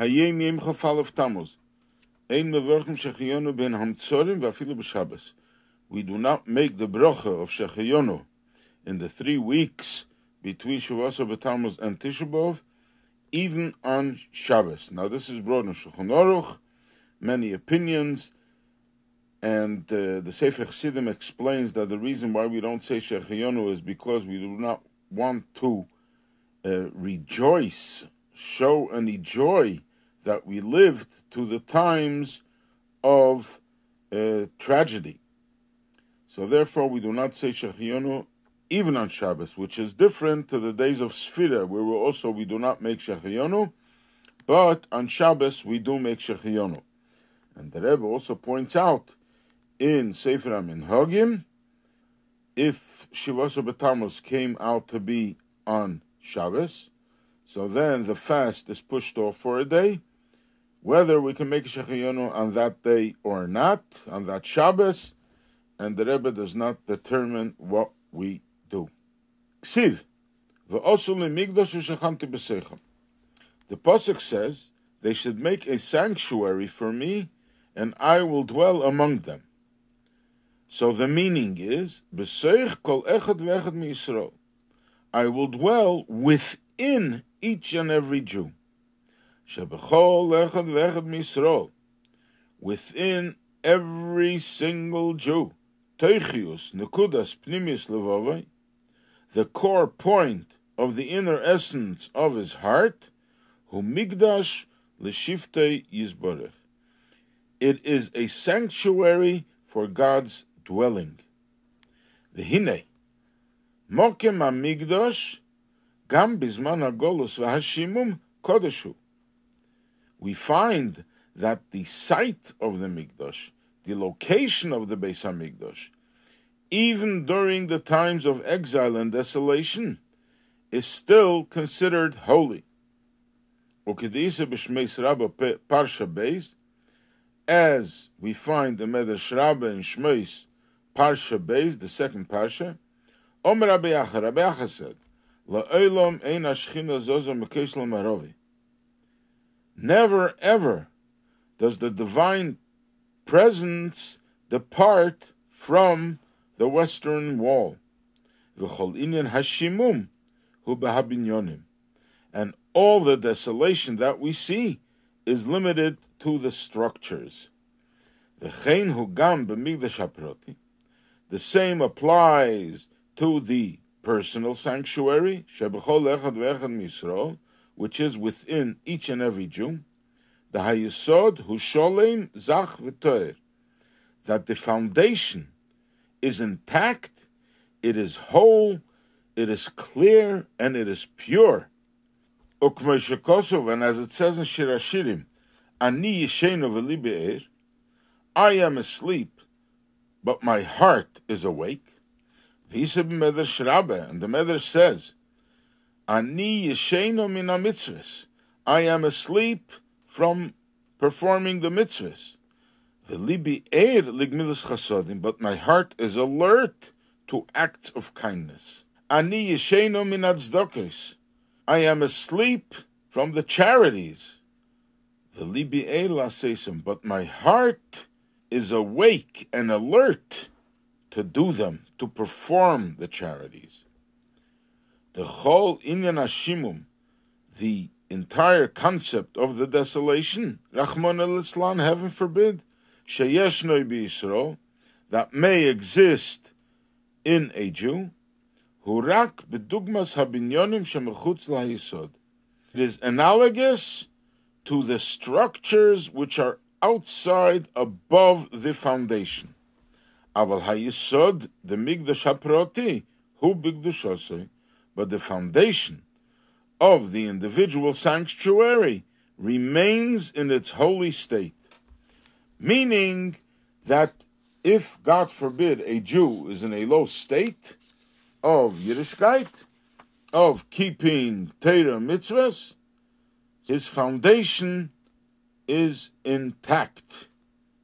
Hayom Yom Chafal of Tammuz. Ein mevorchim Shechayonu ben Hamtzorim v'afilu b'Shabbos. We do not make the bracha of Shechayonu in the three weeks between Shivasar B'Tammuz and Tisha B'Av, even on Shabbos. Now this is brought in Shulchan Aruch, many opinions, and uh, the Sefer Chassidim explains that the reason why we don't say Shechayonu is because we do not want to uh, rejoice, show any joy that we lived to the times of uh, tragedy. So therefore, we do not say Shechayonu even on Shabbos, which is different to the days of Sfira, where we also we do not make Shechayonu, but on Shabbos we do make Shechayonu. And the Rebbe also points out in Sefer HaMinhagim, if Shivasa B'Tammuz came out to be on Shabbos, so then the fast is pushed off for a day, whether we can make Shechayonu on that day or not, on that Shabbos, and the Rebbe does not determine what we do. Ksiv, The Pasuk says, they should make a sanctuary for me, and I will dwell among them. So the meaning is, I will dwell within each and every Jew. Within every single Jew. The core point of the inner essence of his heart. It is a sanctuary for God's dwelling. V'hine, mokem amigdash, gam hagolus v'hashimum kodeshu. We find that the site of the Mikdash, the location of the Beis Hamikdash, even during the times of exile and desolation, is still considered holy. As we find in Medrash Rabbah and Shmeis Parsha Beis, the second Parsha, Omer Rabbi Acha, Rabbi Acha said, La'olam ein ashchina zozo mekesh marovi. Never ever does the divine presence depart from the western wall. V'chol inyan hashimum hu b'habinyonim. And all the desolation that we see is limited to the structures. V'chein hu gam b'migdash. The same applies to the personal sanctuary, shebechol echad ve'echad misrael, which is within each and every Jew. The hayesod hu sholem zach v'toer. That the foundation is intact, it is whole, it is clear, and it is pure. And as it says in Shir Hashirim, Ani yishenu I am asleep, but my heart is awake. And the medrash says, Ani yishenu min mitzvahs. I am asleep from performing the mitzvahs. Er but my heart is alert to acts of kindness. Ani min I am asleep from the charities. Er but my heart is awake and alert to do them, to perform the charities. The whole inyan hashimum, the entire concept of the desolation, Rachmana litzlan, heaven forbid, sheyeshnoi b'Yisrael, that may exist in a Jew, hurak bedugmas habinyonim shemechutz lahayisod. It is analogous to the structures which are outside, above the foundation. Aval hayisod, the migdash haproti, hu bigdushosei, but the foundation of the individual sanctuary remains in its holy state. Meaning that if, God forbid, a Jew is in a low state of Yiddishkeit, of keeping Torah mitzvahs, his foundation is intact.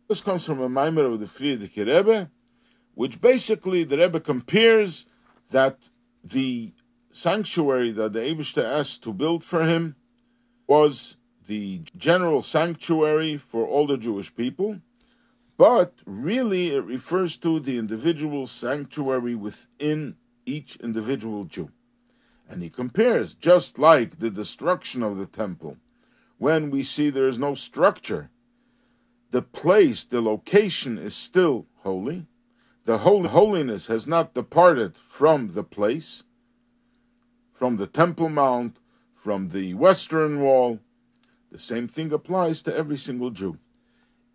This comes from a maamer of the Frierdiker Rebbe, which basically the Rebbe compares that the sanctuary that the Aibershter asked to build for him was the general sanctuary for all the Jewish people, but really it refers to the individual sanctuary within each individual Jew. And he compares, just like the destruction of the temple, when we see there is no structure, the place, the location is still holy. The holiness has not departed from the place, from the Temple Mount, from the Western Wall. The same thing applies to every single Jew.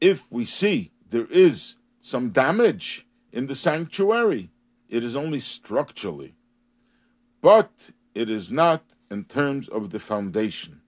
If we see there is some damage in the sanctuary, it is only structurally, but it is not in terms of the foundation.